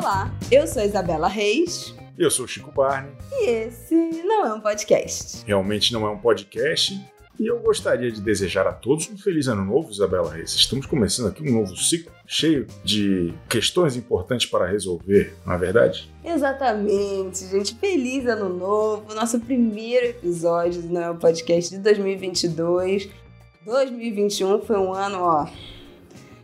Olá, eu sou Isabela Reis. Eu sou Chico Barney. E esse não é um podcast. Realmente não é um podcast. E eu gostaria de desejar a todos um feliz ano novo, Isabela Reis. Estamos começando aqui um novo ciclo cheio de questões importantes para resolver, não é verdade? Exatamente, gente. Feliz ano novo, nosso primeiro episódio do Não é um podcast de 2022. 2021 foi um ano, ó,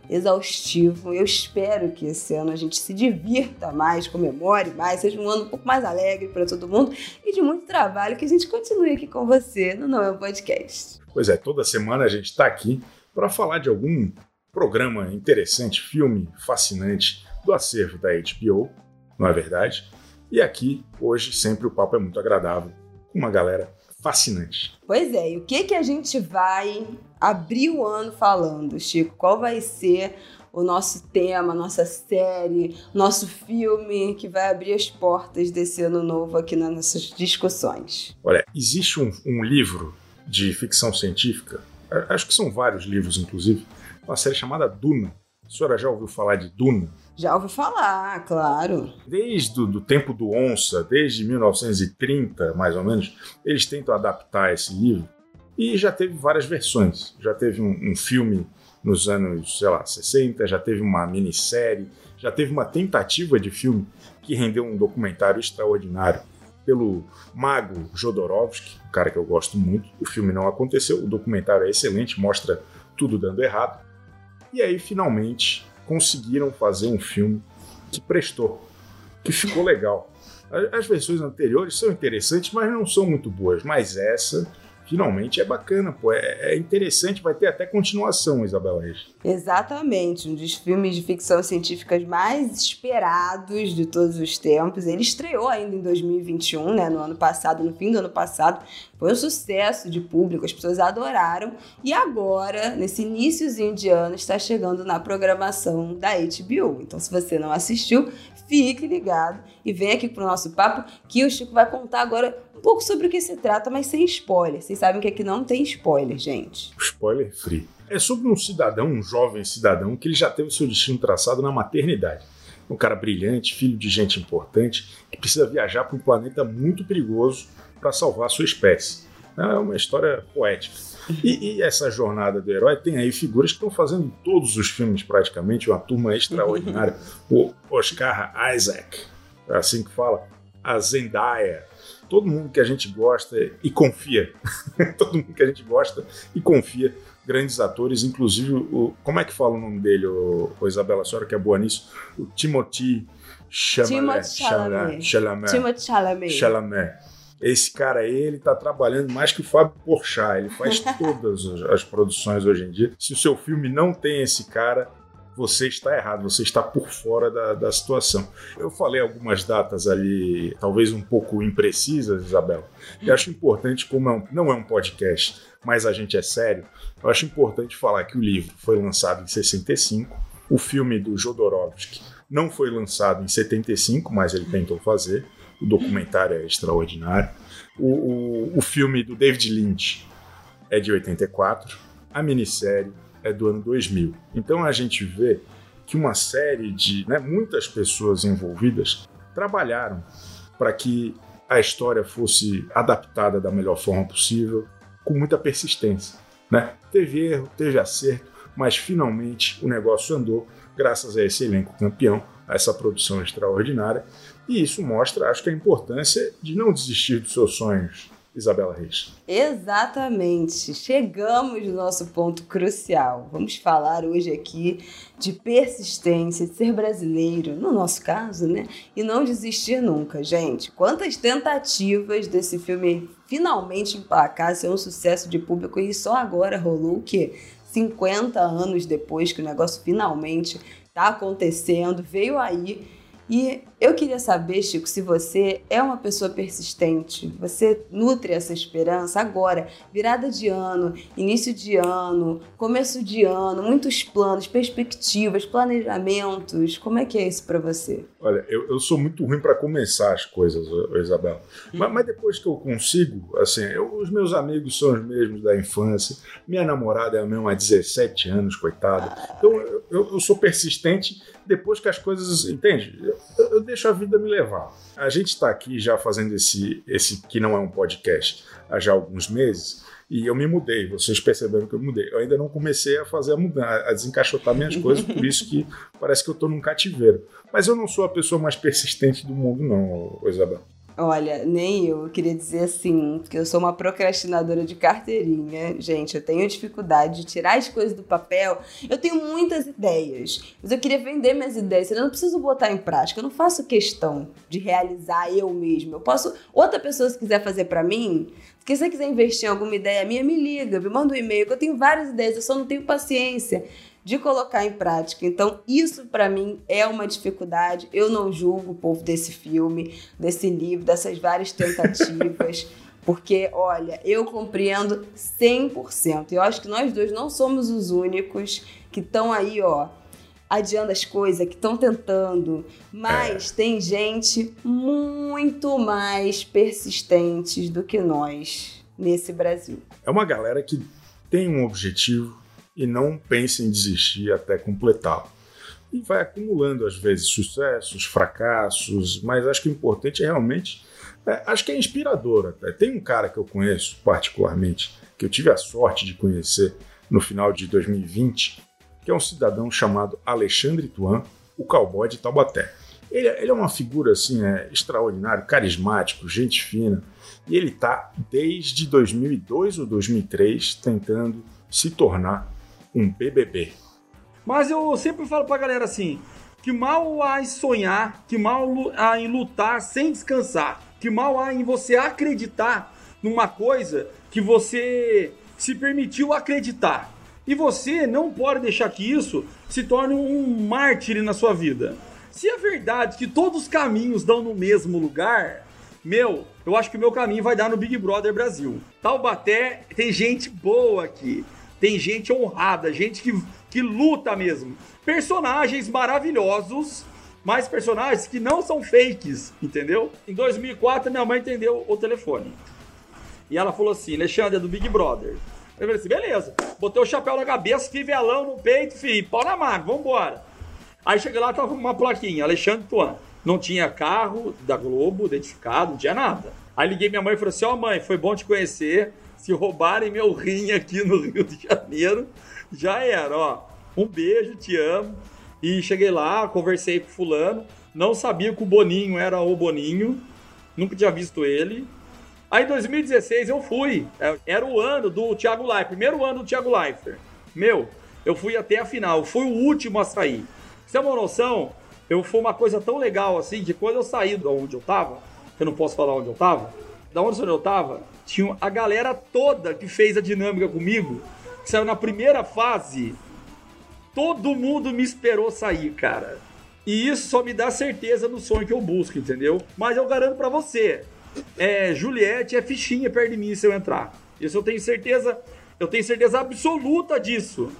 exaustivo. Eu espero que esse ano a gente se divirta mais, comemore mais, seja um ano um pouco mais alegre para todo mundo e de muito trabalho que a gente continue aqui com você no Não é um Podcast. Pois é, toda semana a gente está aqui para falar de algum programa interessante, filme fascinante do acervo da HBO, não é verdade? E aqui, hoje, sempre o papo é muito agradável, com uma galera fascinante. Pois é, e o que, que a gente vai abrir o ano falando, Chico? Qual vai ser o nosso tema, nossa série, nosso filme que vai abrir as portas desse ano novo aqui nas nossas discussões? Olha, existe um, um livro de ficção científica, acho que são vários livros, inclusive, uma série chamada Duna. A senhora já ouviu falar de Duna? Já ouvi falar, claro. Desde o tempo do Onça, desde 1930, mais ou menos, eles tentam adaptar esse livro e já teve várias versões. Já teve um, um filme nos anos, sei lá, 60, já teve uma minissérie, já teve uma tentativa de filme que rendeu um documentário extraordinário pelo Mago Jodorowsky, um cara que eu gosto muito. O filme não aconteceu, o documentário é excelente, mostra tudo dando errado. E aí, finalmente, conseguiram fazer um filme que prestou, que ficou legal. As versões anteriores são interessantes, mas não são muito boas. Mas essa finalmente é bacana, pô. É, é, interessante, vai ter até continuação, Isabela Reis. Exatamente, um dos filmes de ficção científica mais esperados de todos os tempos. Ele estreou ainda em 2021, né? No ano passado, no fim do ano passado. Foi um sucesso de público, as pessoas adoraram. E agora, nesse iníciozinho de ano, está chegando na programação da HBO. Então, se você não assistiu, fique ligado e vem aqui pro nosso papo que o Chico vai contar agora um pouco sobre o que se trata, mas sem spoiler. Vocês sabem que aqui não tem spoiler, gente. Spoiler free. É sobre um cidadão, um jovem cidadão, que ele já teve seu destino traçado na maternidade. Um cara brilhante, filho de gente importante, que precisa viajar para um planeta muito perigoso para salvar a sua espécie. É uma história poética. E, e, essa jornada do herói tem aí figuras que estão fazendo todos os filmes praticamente, uma turma extraordinária. o Oscar Isaac, é assim que fala, a Zendaya, todo mundo que a gente gosta e confia. todo mundo que a gente gosta e confia. Grandes atores, inclusive o. Como é que fala o nome dele, o, o Isabela, a senhora que é boa nisso? O Timothy Chalamet. Chalamet. Chalamet. Timothy Chalamet. Chalamet. Esse cara aí, ele tá trabalhando mais que o Fábio Porchat, ele faz todas as produções hoje em dia. Se o seu filme não tem esse cara, você está errado, você está por fora da, da situação. Eu falei algumas datas ali, talvez um pouco imprecisas, Isabela, e acho importante, como é um, não é um podcast, mas a gente é sério, eu acho importante falar que o livro foi lançado em 65, o filme do Jodorowsky não foi lançado em 75, mas ele tentou fazer, o documentário é extraordinário, o, o, o filme do David Lynch é de 84, a minissérie é do ano 2000. Então a gente vê que uma série de né, muitas pessoas envolvidas trabalharam para que a história fosse adaptada da melhor forma possível, com muita persistência. Né? Teve erro, teve acerto, mas finalmente o negócio andou graças a esse elenco campeão, a essa produção extraordinária. E isso mostra, acho que, a importância de não desistir dos seus sonhos, Isabela Reis. Exatamente. Chegamos no nosso ponto crucial. Vamos falar hoje aqui de persistência, de ser brasileiro, no nosso caso, né? E não desistir nunca, gente. Quantas tentativas desse filme finalmente emplacar, ser um sucesso de público e só agora rolou o quê? 50 anos depois que o negócio finalmente está acontecendo, veio aí e eu queria saber, Chico, se você é uma pessoa persistente, você nutre essa esperança agora, virada de ano, início de ano, começo de ano, muitos planos, perspectivas, planejamentos. Como é que é isso para você? Olha, eu, eu sou muito ruim para começar as coisas, Isabela. Hum. Mas, mas, depois que eu consigo, assim, eu os meus amigos são os mesmos da infância, minha namorada é a mesma há 17 anos, coitada. Então eu, eu sou persistente depois que as coisas. Entende? Eu, eu deixo a vida me levar. A gente está aqui já fazendo esse, esse que não é um podcast há já alguns meses. E eu me mudei, vocês perceberam que eu mudei. Eu ainda não comecei a fazer a mudar, a desencaixotar minhas coisas, por isso que parece que eu estou num cativeiro. Mas eu não sou a pessoa mais persistente do mundo, não, Isabel. Olha, nem eu. Eu queria dizer assim, que eu sou uma procrastinadora de carteirinha. Gente, eu tenho dificuldade de tirar as coisas do papel. Eu tenho muitas ideias, mas eu queria vender minhas ideias. Eu não preciso botar em prática. Eu não faço questão de realizar eu mesmo. Eu posso. Outra pessoa, se quiser fazer para mim, se você quiser investir em alguma ideia minha, me liga, me manda um e-mail, que eu tenho várias ideias, eu só não tenho paciência de colocar em prática. Então, isso para mim é uma dificuldade. Eu não julgo o povo desse filme, desse livro, dessas várias tentativas. Porque, olha, eu compreendo 100%. Eu acho que nós dois não somos os únicos que estão aí, ó, adiando as coisas, que estão tentando. Mas é. tem gente muito mais persistentes do que nós nesse Brasil. É uma galera que tem um objetivo, e não pense em desistir até completá-lo. E vai acumulando, às vezes, sucessos, fracassos, mas acho que o importante é realmente. É, acho que é inspirador até. Tem um cara que eu conheço particularmente, que eu tive a sorte de conhecer no final de 2020, que é um cidadão chamado Alexandre Tuan, o cowboy de Taubaté. Ele, ele é uma figura assim, é, extraordinário, carismático, gente fina, e ele está desde 2002 ou 2003 tentando se tornar um BBB. Mas eu sempre falo pra galera assim: que mal há em sonhar, que mal há em lutar sem descansar, que mal há em você acreditar numa coisa que você se permitiu acreditar. E você não pode deixar que isso se torne um mártir na sua vida. Se é verdade que todos os caminhos dão no mesmo lugar, meu, eu acho que o meu caminho vai dar no Big Brother Brasil. Taubaté tem gente boa aqui. Tem gente honrada, gente que, que luta mesmo. Personagens maravilhosos, mas personagens que não são fakes, entendeu? Em 2004, minha mãe entendeu o telefone. E ela falou assim: Alexandre, é do Big Brother. Eu falei assim: beleza. Botei o chapéu na cabeça, fivelão no peito, filho, pau na mão, vambora. Aí cheguei lá, tava uma plaquinha: Alexandre Tuan. Não tinha carro da Globo identificado, não tinha nada. Aí liguei minha mãe e falei assim: Ó, oh, mãe, foi bom te conhecer se roubarem meu rim aqui no Rio de Janeiro, já era, ó. Um beijo, te amo. E cheguei lá, conversei com fulano, não sabia que o Boninho era o Boninho, nunca tinha visto ele. Aí em 2016 eu fui, é, era o ano do Thiago Leifert, primeiro ano do Thiago Leifert. Meu, eu fui até a final, fui o último a sair. Você tem uma noção? Eu foi uma coisa tão legal assim, que quando eu saí de onde eu tava, eu não posso falar onde eu tava, da onde eu tava, tinha a galera toda que fez a dinâmica comigo, que saiu na primeira fase. Todo mundo me esperou sair, cara. E isso só me dá certeza no sonho que eu busco, entendeu? Mas eu garanto para você, é, Juliette é fichinha perto de mim se eu entrar. Isso eu tenho certeza, eu tenho certeza absoluta disso.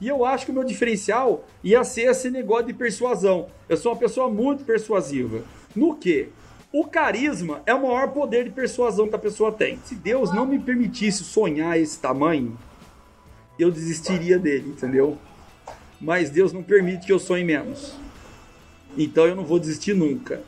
E eu acho que o meu diferencial ia ser esse negócio de persuasão. Eu sou uma pessoa muito persuasiva. No que? O carisma é o maior poder de persuasão que a pessoa tem. Se Deus não me permitisse sonhar esse tamanho, eu desistiria dele, entendeu? Mas Deus não permite que eu sonhe menos. Então eu não vou desistir nunca.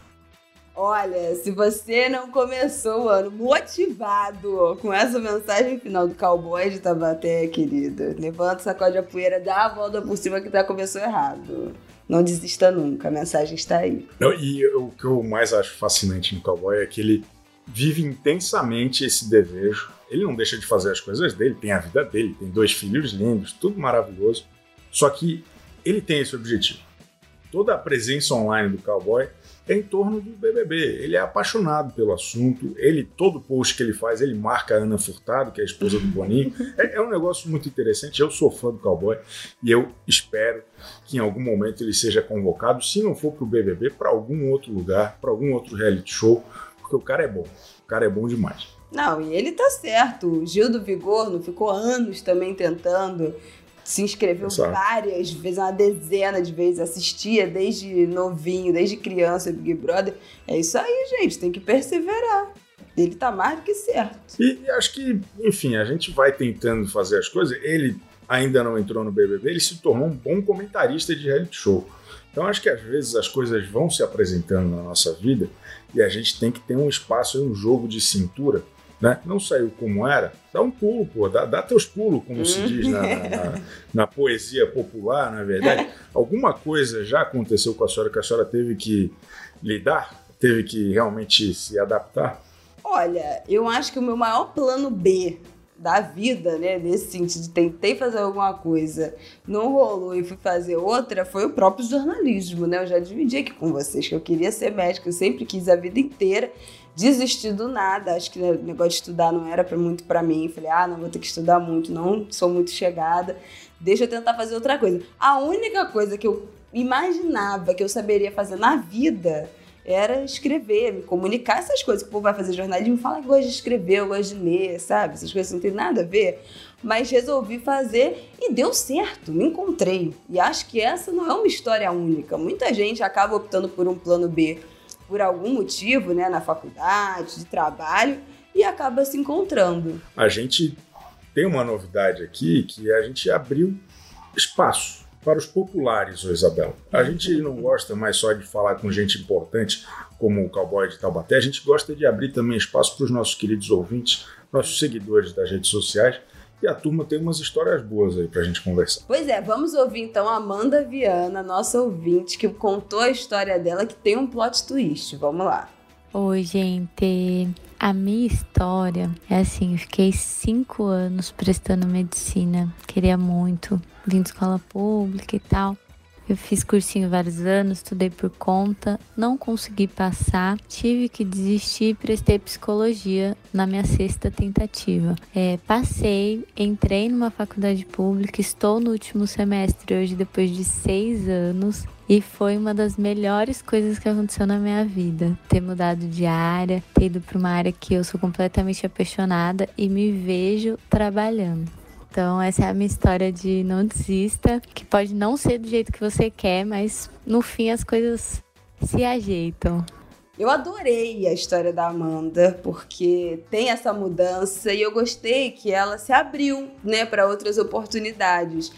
Olha, se você não começou o ano motivado com essa mensagem final do cowboy de Tabaté, querida, levanta, sacode a poeira, dá a volta por cima que tá começou errado. Não desista nunca, a mensagem está aí. Não, e o que eu mais acho fascinante no cowboy é que ele vive intensamente esse desejo. Ele não deixa de fazer as coisas dele, tem a vida dele, tem dois filhos lindos, tudo maravilhoso. Só que ele tem esse objetivo. Toda a presença online do cowboy é em torno do BBB. Ele é apaixonado pelo assunto. Ele todo post que ele faz, ele marca a Ana Furtado, que é a esposa do Boninho. É, é um negócio muito interessante. Eu sou fã do cowboy e eu espero que em algum momento ele seja convocado, se não for para o BBB, para algum outro lugar, para algum outro reality show, porque o cara é bom. O cara é bom demais. Não, e ele tá certo. O Gil do Vigor não ficou anos também tentando se inscreveu Exato. várias vezes, uma dezena de vezes, assistia desde novinho, desde criança, Big Brother. É isso aí, gente, tem que perseverar. Ele tá mais do que certo. E, e acho que, enfim, a gente vai tentando fazer as coisas. Ele ainda não entrou no BBB, ele se tornou um bom comentarista de reality show. Então acho que às vezes as coisas vão se apresentando na nossa vida e a gente tem que ter um espaço, um jogo de cintura né? Não saiu como era, dá um pulo, pô, dá, dá teus pulos, como se diz na, na, na, poesia popular, na verdade. Alguma coisa já aconteceu com a senhora que a senhora teve que lidar, teve que realmente se adaptar? Olha, eu acho que o meu maior plano B da vida, né, nesse sentido, tentei fazer alguma coisa, não rolou e fui fazer outra, foi o próprio jornalismo, né? Eu já dividi aqui com vocês que eu queria ser médica, eu sempre quis a vida inteira desisti do nada. Acho que o negócio de estudar não era pra, muito para mim. Falei, ah, não vou ter que estudar muito, não sou muito chegada. Deixa eu tentar fazer outra coisa. A única coisa que eu imaginava que eu saberia fazer na vida era escrever, me comunicar essas coisas. Que o povo vai fazer jornalismo fala que gosta de escrever, eu gosto de ler, sabe? Essas coisas não tem nada a ver. Mas resolvi fazer e deu certo, me encontrei. E acho que essa não é uma história única. Muita gente acaba optando por um plano B por algum motivo, né, na faculdade, de trabalho, e acaba se encontrando. A gente tem uma novidade aqui que a gente abriu espaço para os populares, ô Isabela. A gente não gosta mais só de falar com gente importante como o cowboy de Taubaté, a gente gosta de abrir também espaço para os nossos queridos ouvintes, nossos seguidores das redes sociais, e a turma tem umas histórias boas aí pra gente conversar. Pois é, vamos ouvir então a Amanda Viana, nossa ouvinte, que contou a história dela, que tem um plot twist. Vamos lá. Oi, gente. A minha história é assim: fiquei cinco anos prestando medicina, queria muito, vim de escola pública e tal. Eu fiz cursinho vários anos, estudei por conta, não consegui passar, tive que desistir e prestei psicologia na minha sexta tentativa. É, passei, entrei numa faculdade pública, estou no último semestre hoje, depois de seis anos. E foi uma das melhores coisas que aconteceu na minha vida. Ter mudado de área, ter ido para uma área que eu sou completamente apaixonada e me vejo trabalhando. Então, essa é a minha história de não desista, que pode não ser do jeito que você quer, mas no fim as coisas se ajeitam. Eu adorei a história da Amanda, porque tem essa mudança e eu gostei que ela se abriu, né, para outras oportunidades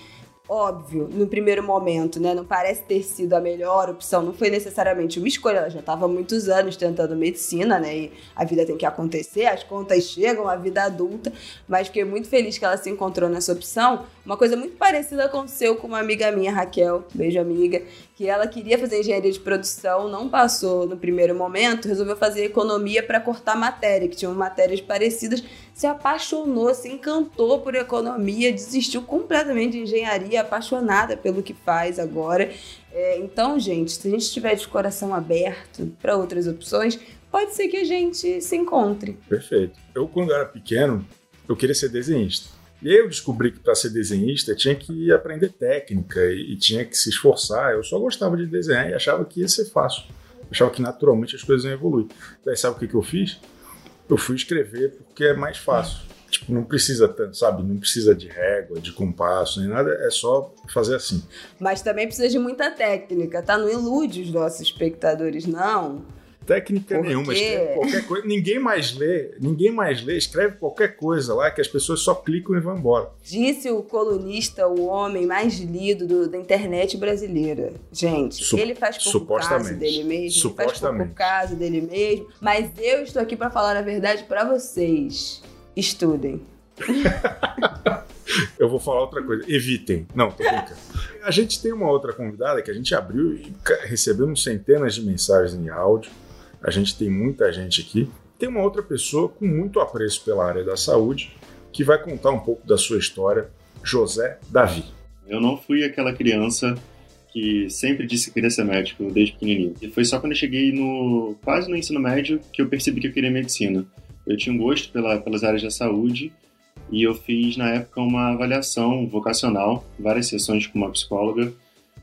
óbvio, no primeiro momento, né? Não parece ter sido a melhor opção, não foi necessariamente uma escolha, ela já estava muitos anos tentando medicina, né? E a vida tem que acontecer, as contas chegam, a vida adulta, mas fiquei muito feliz que ela se encontrou nessa opção. Uma coisa muito parecida aconteceu com uma amiga minha, Raquel, beijo amiga, que ela queria fazer engenharia de produção, não passou no primeiro momento, resolveu fazer economia para cortar matéria, que tinham matérias parecidas, se apaixonou, se encantou por economia, desistiu completamente de engenharia, apaixonada pelo que faz agora. É, então, gente, se a gente estiver de coração aberto para outras opções, pode ser que a gente se encontre. Perfeito. Eu, quando era pequeno, eu queria ser desenhista. Eu descobri que para ser desenhista tinha que aprender técnica e, e, tinha que se esforçar. Eu só gostava de desenhar e achava que ia ser fácil. Achava que naturalmente as coisas iam evoluir. Daí sabe o que, que eu fiz? Eu fui escrever porque é mais fácil. Tipo, não precisa tanto, sabe? Não precisa de régua, de compasso, nem nada. É só fazer assim. Mas também precisa de muita técnica, tá? Não ilude os nossos espectadores, não técnica Por nenhuma, escreve qualquer coisa. Ninguém mais lê, ninguém mais lê, escreve qualquer coisa lá que as pessoas só clicam e vão embora. Disse o colunista, o homem mais lido do, da internet brasileira. Gente, Sup ele faz pouco caso dele mesmo, faz pouco caso dele mesmo, mas eu estou aqui para falar a verdade para vocês. Estudem. eu vou falar outra coisa. Evitem. Não, tô brincando. A gente tem uma outra convidada que a gente abriu e recebemos centenas de mensagens em áudio a gente tem muita gente aqui. Tem uma outra pessoa com muito apreço pela área da saúde que vai contar um pouco da sua história, José Davi. Eu não fui aquela criança que sempre disse que queria ser médico desde pequenininho. E foi só quando eu cheguei no quase no ensino médio que eu percebi que eu queria medicina. Eu tinha um gosto pela, pelas áreas da saúde e eu fiz na época uma avaliação vocacional, várias sessões com uma psicóloga,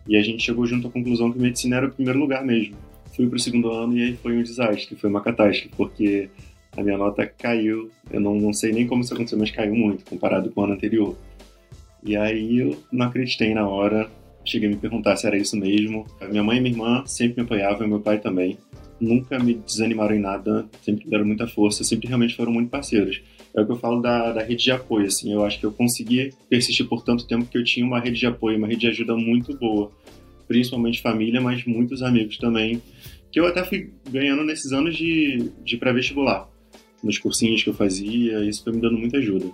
e a gente chegou junto à conclusão que medicina era o primeiro lugar mesmo fui pro segundo ano e aí foi um desastre, foi uma catástrofe, porque a minha nota caiu. Eu não, não sei nem como isso aconteceu, mas caiu muito comparado com o ano anterior. E aí eu não acreditei na hora, cheguei a me perguntar se era isso mesmo. A minha mãe e minha irmã sempre me apoiavam, meu pai também. nunca me desanimaram em nada, sempre deram muita força, sempre realmente foram muito parceiros. É o que eu falo da, da rede de apoio, assim, eu acho que eu consegui persistir por tanto tempo que eu tinha uma rede de apoio, uma rede de ajuda muito boa, principalmente família, mas muitos amigos também, que eu até fui ganhando nesses anos de, de pré-vestibular, nos cursinhos que eu fazia, isso foi me dando muita ajuda.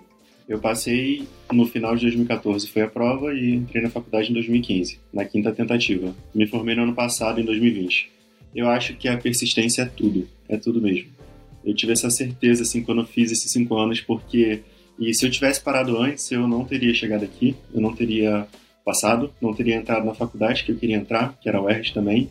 Eu passei no final de 2014, foi a prova, e entrei na faculdade em 2015, na quinta tentativa. Me formei no ano passado, em 2020. Eu acho que a persistência é tudo, é tudo mesmo. Eu tive essa certeza, assim, quando eu fiz esses cinco anos, porque... E se eu tivesse parado antes, eu não teria chegado aqui, eu não teria passado, não teria entrado na faculdade que eu queria entrar, que era a UERJ também,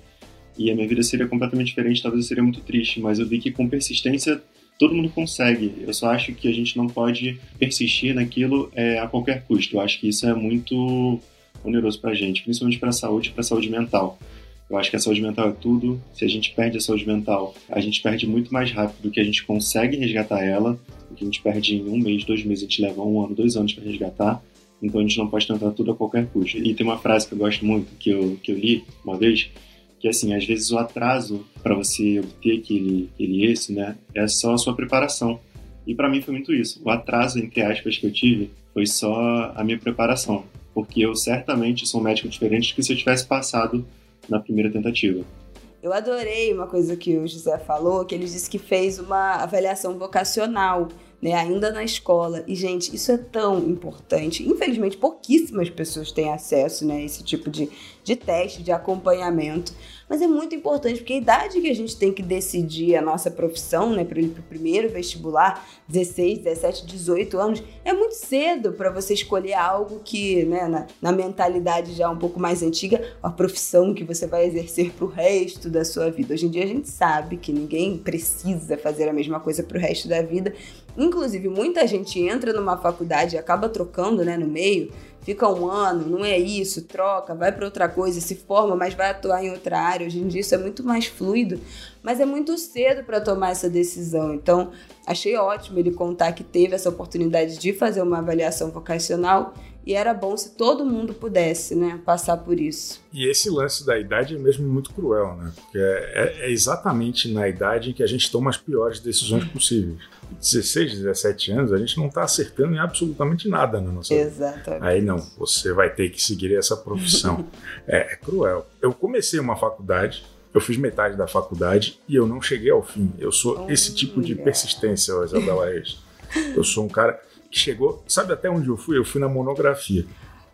e a minha vida seria completamente diferente, talvez eu seria muito triste, mas eu vi que com persistência todo mundo consegue. Eu só acho que a gente não pode persistir naquilo é, a qualquer custo. Eu acho que isso é muito oneroso para a gente, principalmente para a saúde para a saúde mental. Eu acho que a saúde mental é tudo. Se a gente perde a saúde mental, a gente perde muito mais rápido do que a gente consegue resgatar ela. O que a gente perde em um mês, dois meses, a gente leva um ano, dois anos para resgatar. Então a gente não pode tentar tudo a qualquer custo. E tem uma frase que eu gosto muito, que eu, que eu li uma vez, que assim, às vezes o atraso para você obter aquele, aquele êxito, né, é só a sua preparação. E para mim foi muito isso. O atraso, entre aspas, que eu tive foi só a minha preparação. Porque eu certamente sou um médico diferente do que se eu tivesse passado na primeira tentativa. Eu adorei uma coisa que o José falou, que ele disse que fez uma avaliação vocacional né, ainda na escola. E, gente, isso é tão importante. Infelizmente, pouquíssimas pessoas têm acesso né, a esse tipo de, de teste, de acompanhamento. Mas é muito importante, porque a idade que a gente tem que decidir a nossa profissão, né, para ir para o primeiro vestibular, 16, 17, 18 anos, é muito cedo para você escolher algo que, né, na, na, mentalidade já um pouco mais antiga, a profissão que você vai exercer para o resto da sua vida. Hoje em dia a gente sabe que ninguém precisa fazer a mesma coisa para o resto da vida. Inclusive, muita gente entra numa faculdade e acaba trocando né, no meio fica um ano, não é isso, troca, vai para outra coisa, se forma, mas vai atuar em outra área. Hoje em dia isso é muito mais fluido, mas é muito cedo para tomar essa decisão. Então, achei ótimo ele contar que teve essa oportunidade de fazer uma avaliação vocacional e era bom se todo mundo pudesse, né, passar por isso. E esse lance da idade é mesmo muito cruel, né? Porque é, é exatamente na idade em que a gente toma as piores decisões possíveis. 16, 17 anos, a gente não está acertando em absolutamente nada na nossa vida. Exatamente. Aí não, você vai ter que seguir essa profissão. é, é cruel. Eu comecei uma faculdade, eu fiz metade da faculdade e eu não cheguei ao fim. Eu sou esse tipo de persistência, Isabela Reis. Eu sou um cara que chegou. Sabe até onde eu fui? Eu fui na monografia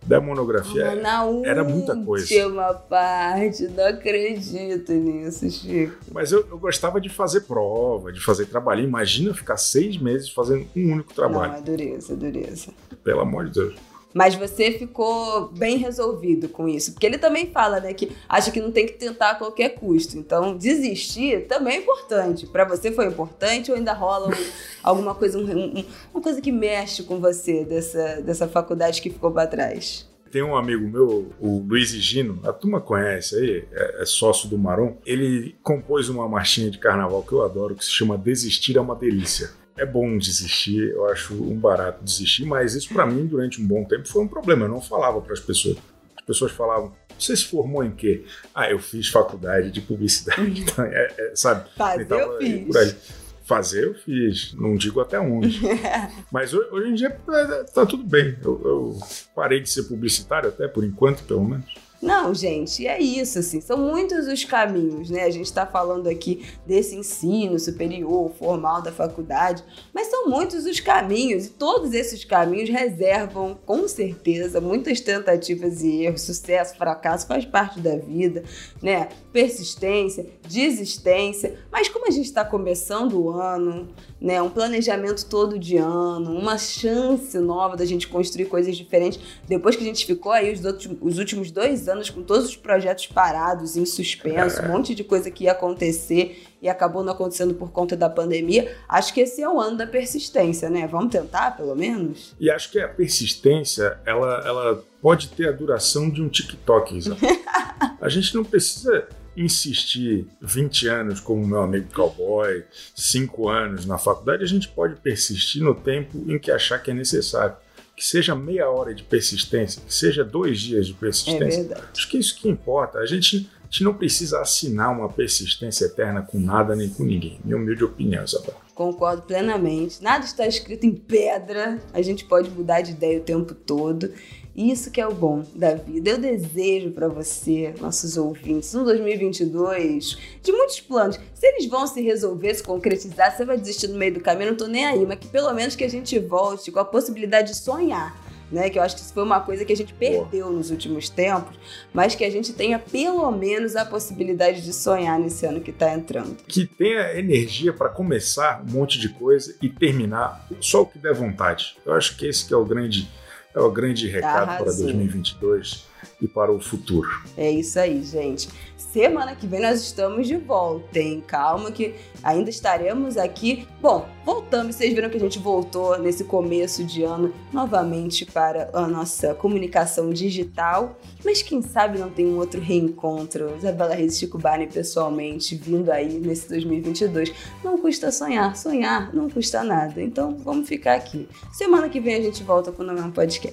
da monografia na era muita coisa. Última parte, não acredito nisso, Chico. Mas eu, eu, gostava de fazer prova, de fazer trabalho. Imagina ficar seis meses fazendo um único trabalho. Não, é dureza, é dureza. Pelo amor de Deus. Mas você ficou bem resolvido com isso. Porque ele também fala, né, que acha que não tem que tentar a qualquer custo. Então, desistir também é importante. Para você foi importante ou ainda rola um, alguma coisa, um, um, uma coisa que mexe com você dessa, dessa faculdade que ficou para trás? Tem um amigo meu, o Luiz Gino, a turma conhece aí, é, é, sócio do Marom. Ele compôs uma marchinha de carnaval que eu adoro, que se chama Desistir é uma Delícia é bom desistir, eu acho um barato desistir, mas isso para mim durante um bom tempo foi um problema. Eu não falava para as pessoas. As pessoas falavam: você se formou em quê? Ah, eu fiz faculdade de publicidade, então, é, é, sabe? Fazer então, eu fiz. Fazer eu fiz, não digo até onde. mas hoje, hoje, em dia é, tá tudo bem. Eu, eu parei de ser publicitário até por enquanto, pelo menos. Não, gente, é isso, assim, são muitos os caminhos, né? A gente está falando aqui desse ensino superior, formal da faculdade, mas são muitos os caminhos e todos esses caminhos reservam, com certeza, muitas tentativas e erros, sucesso, fracasso, faz parte da vida, né? Persistência, desistência, mas como a gente está começando o ano, né, um planejamento todo de ano, uma chance nova da gente construir coisas diferentes. Depois que a gente ficou aí os, outros, os últimos dois anos com todos os projetos parados, em suspenso, um monte de coisa que ia acontecer e acabou não acontecendo por conta da pandemia. Acho que esse é o ano da persistência, né? Vamos tentar, pelo menos? E acho que a persistência, ela, ela pode ter a duração de um TikTok, A gente não precisa insistir 20 anos como meu amigo cowboy, 5 anos na faculdade, a gente pode persistir no tempo em que achar que é necessário. Que seja meia hora de persistência, que seja dois dias de persistência. É Acho que é isso que importa. A gente A gente não precisa assinar uma persistência eterna com nada nem com ninguém. Minha humilde opinião, Isabel. Concordo plenamente. Nada está escrito em pedra. A gente pode mudar de ideia o tempo todo. Isso que é o bom da vida. Eu desejo para você, nossos ouvintes, um 2022 de muitos planos. Se eles vão se resolver, se concretizar, você vai desistir no meio do caminho, não tô nem aí, mas que pelo menos que a gente volte com a possibilidade de sonhar. Né, que eu acho que isso foi uma coisa que a gente perdeu nos últimos tempos, mas que a gente tenha pelo menos a possibilidade de sonhar nesse ano que está entrando. Que tenha energia para começar um monte de coisa e terminar só o que der vontade. Eu acho que esse que é o grande é o grande recado Arrasou. para 2022 e para o futuro. É isso aí, gente. Semana que vem nós estamos de volta, hein? Calma que ainda estaremos aqui. Bom, voltamos. Vocês viram que a gente voltou nesse começo de ano novamente para a nossa comunicação digital. Mas quem sabe não tem um outro reencontro. Isabela Reis e Chico Barney pessoalmente vindo aí nesse 2022. Não custa sonhar. Sonhar não custa nada. Então vamos ficar aqui. Semana que vem a gente volta com o Não Podcast.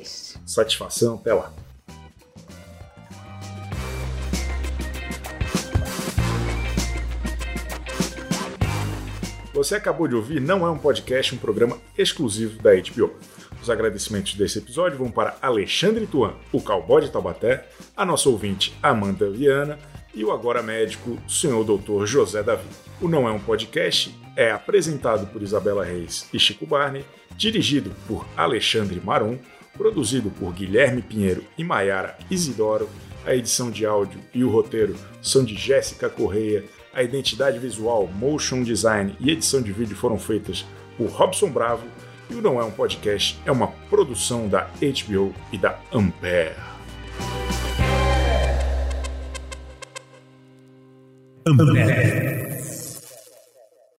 Satisfação. Até lá. Você acabou de ouvir Não é um podcast, um programa exclusivo da HBO. Os agradecimentos desse episódio vão para Alexandre Tuan, o cowboy de Taubaté, a nossa ouvinte Amanda Viana e o agora médico, senhor doutor José Davi. O Não é um podcast é apresentado por Isabela Reis e Chico Barney, dirigido por Alexandre Marum, produzido por Guilherme Pinheiro e Maiara Isidoro. A edição de áudio e o roteiro são de Jéssica Correia a identidade visual, motion design e edição de vídeo foram feitas por Robson Bravo e o Não É um Podcast é uma produção da HBO e da Ampere. Ampere.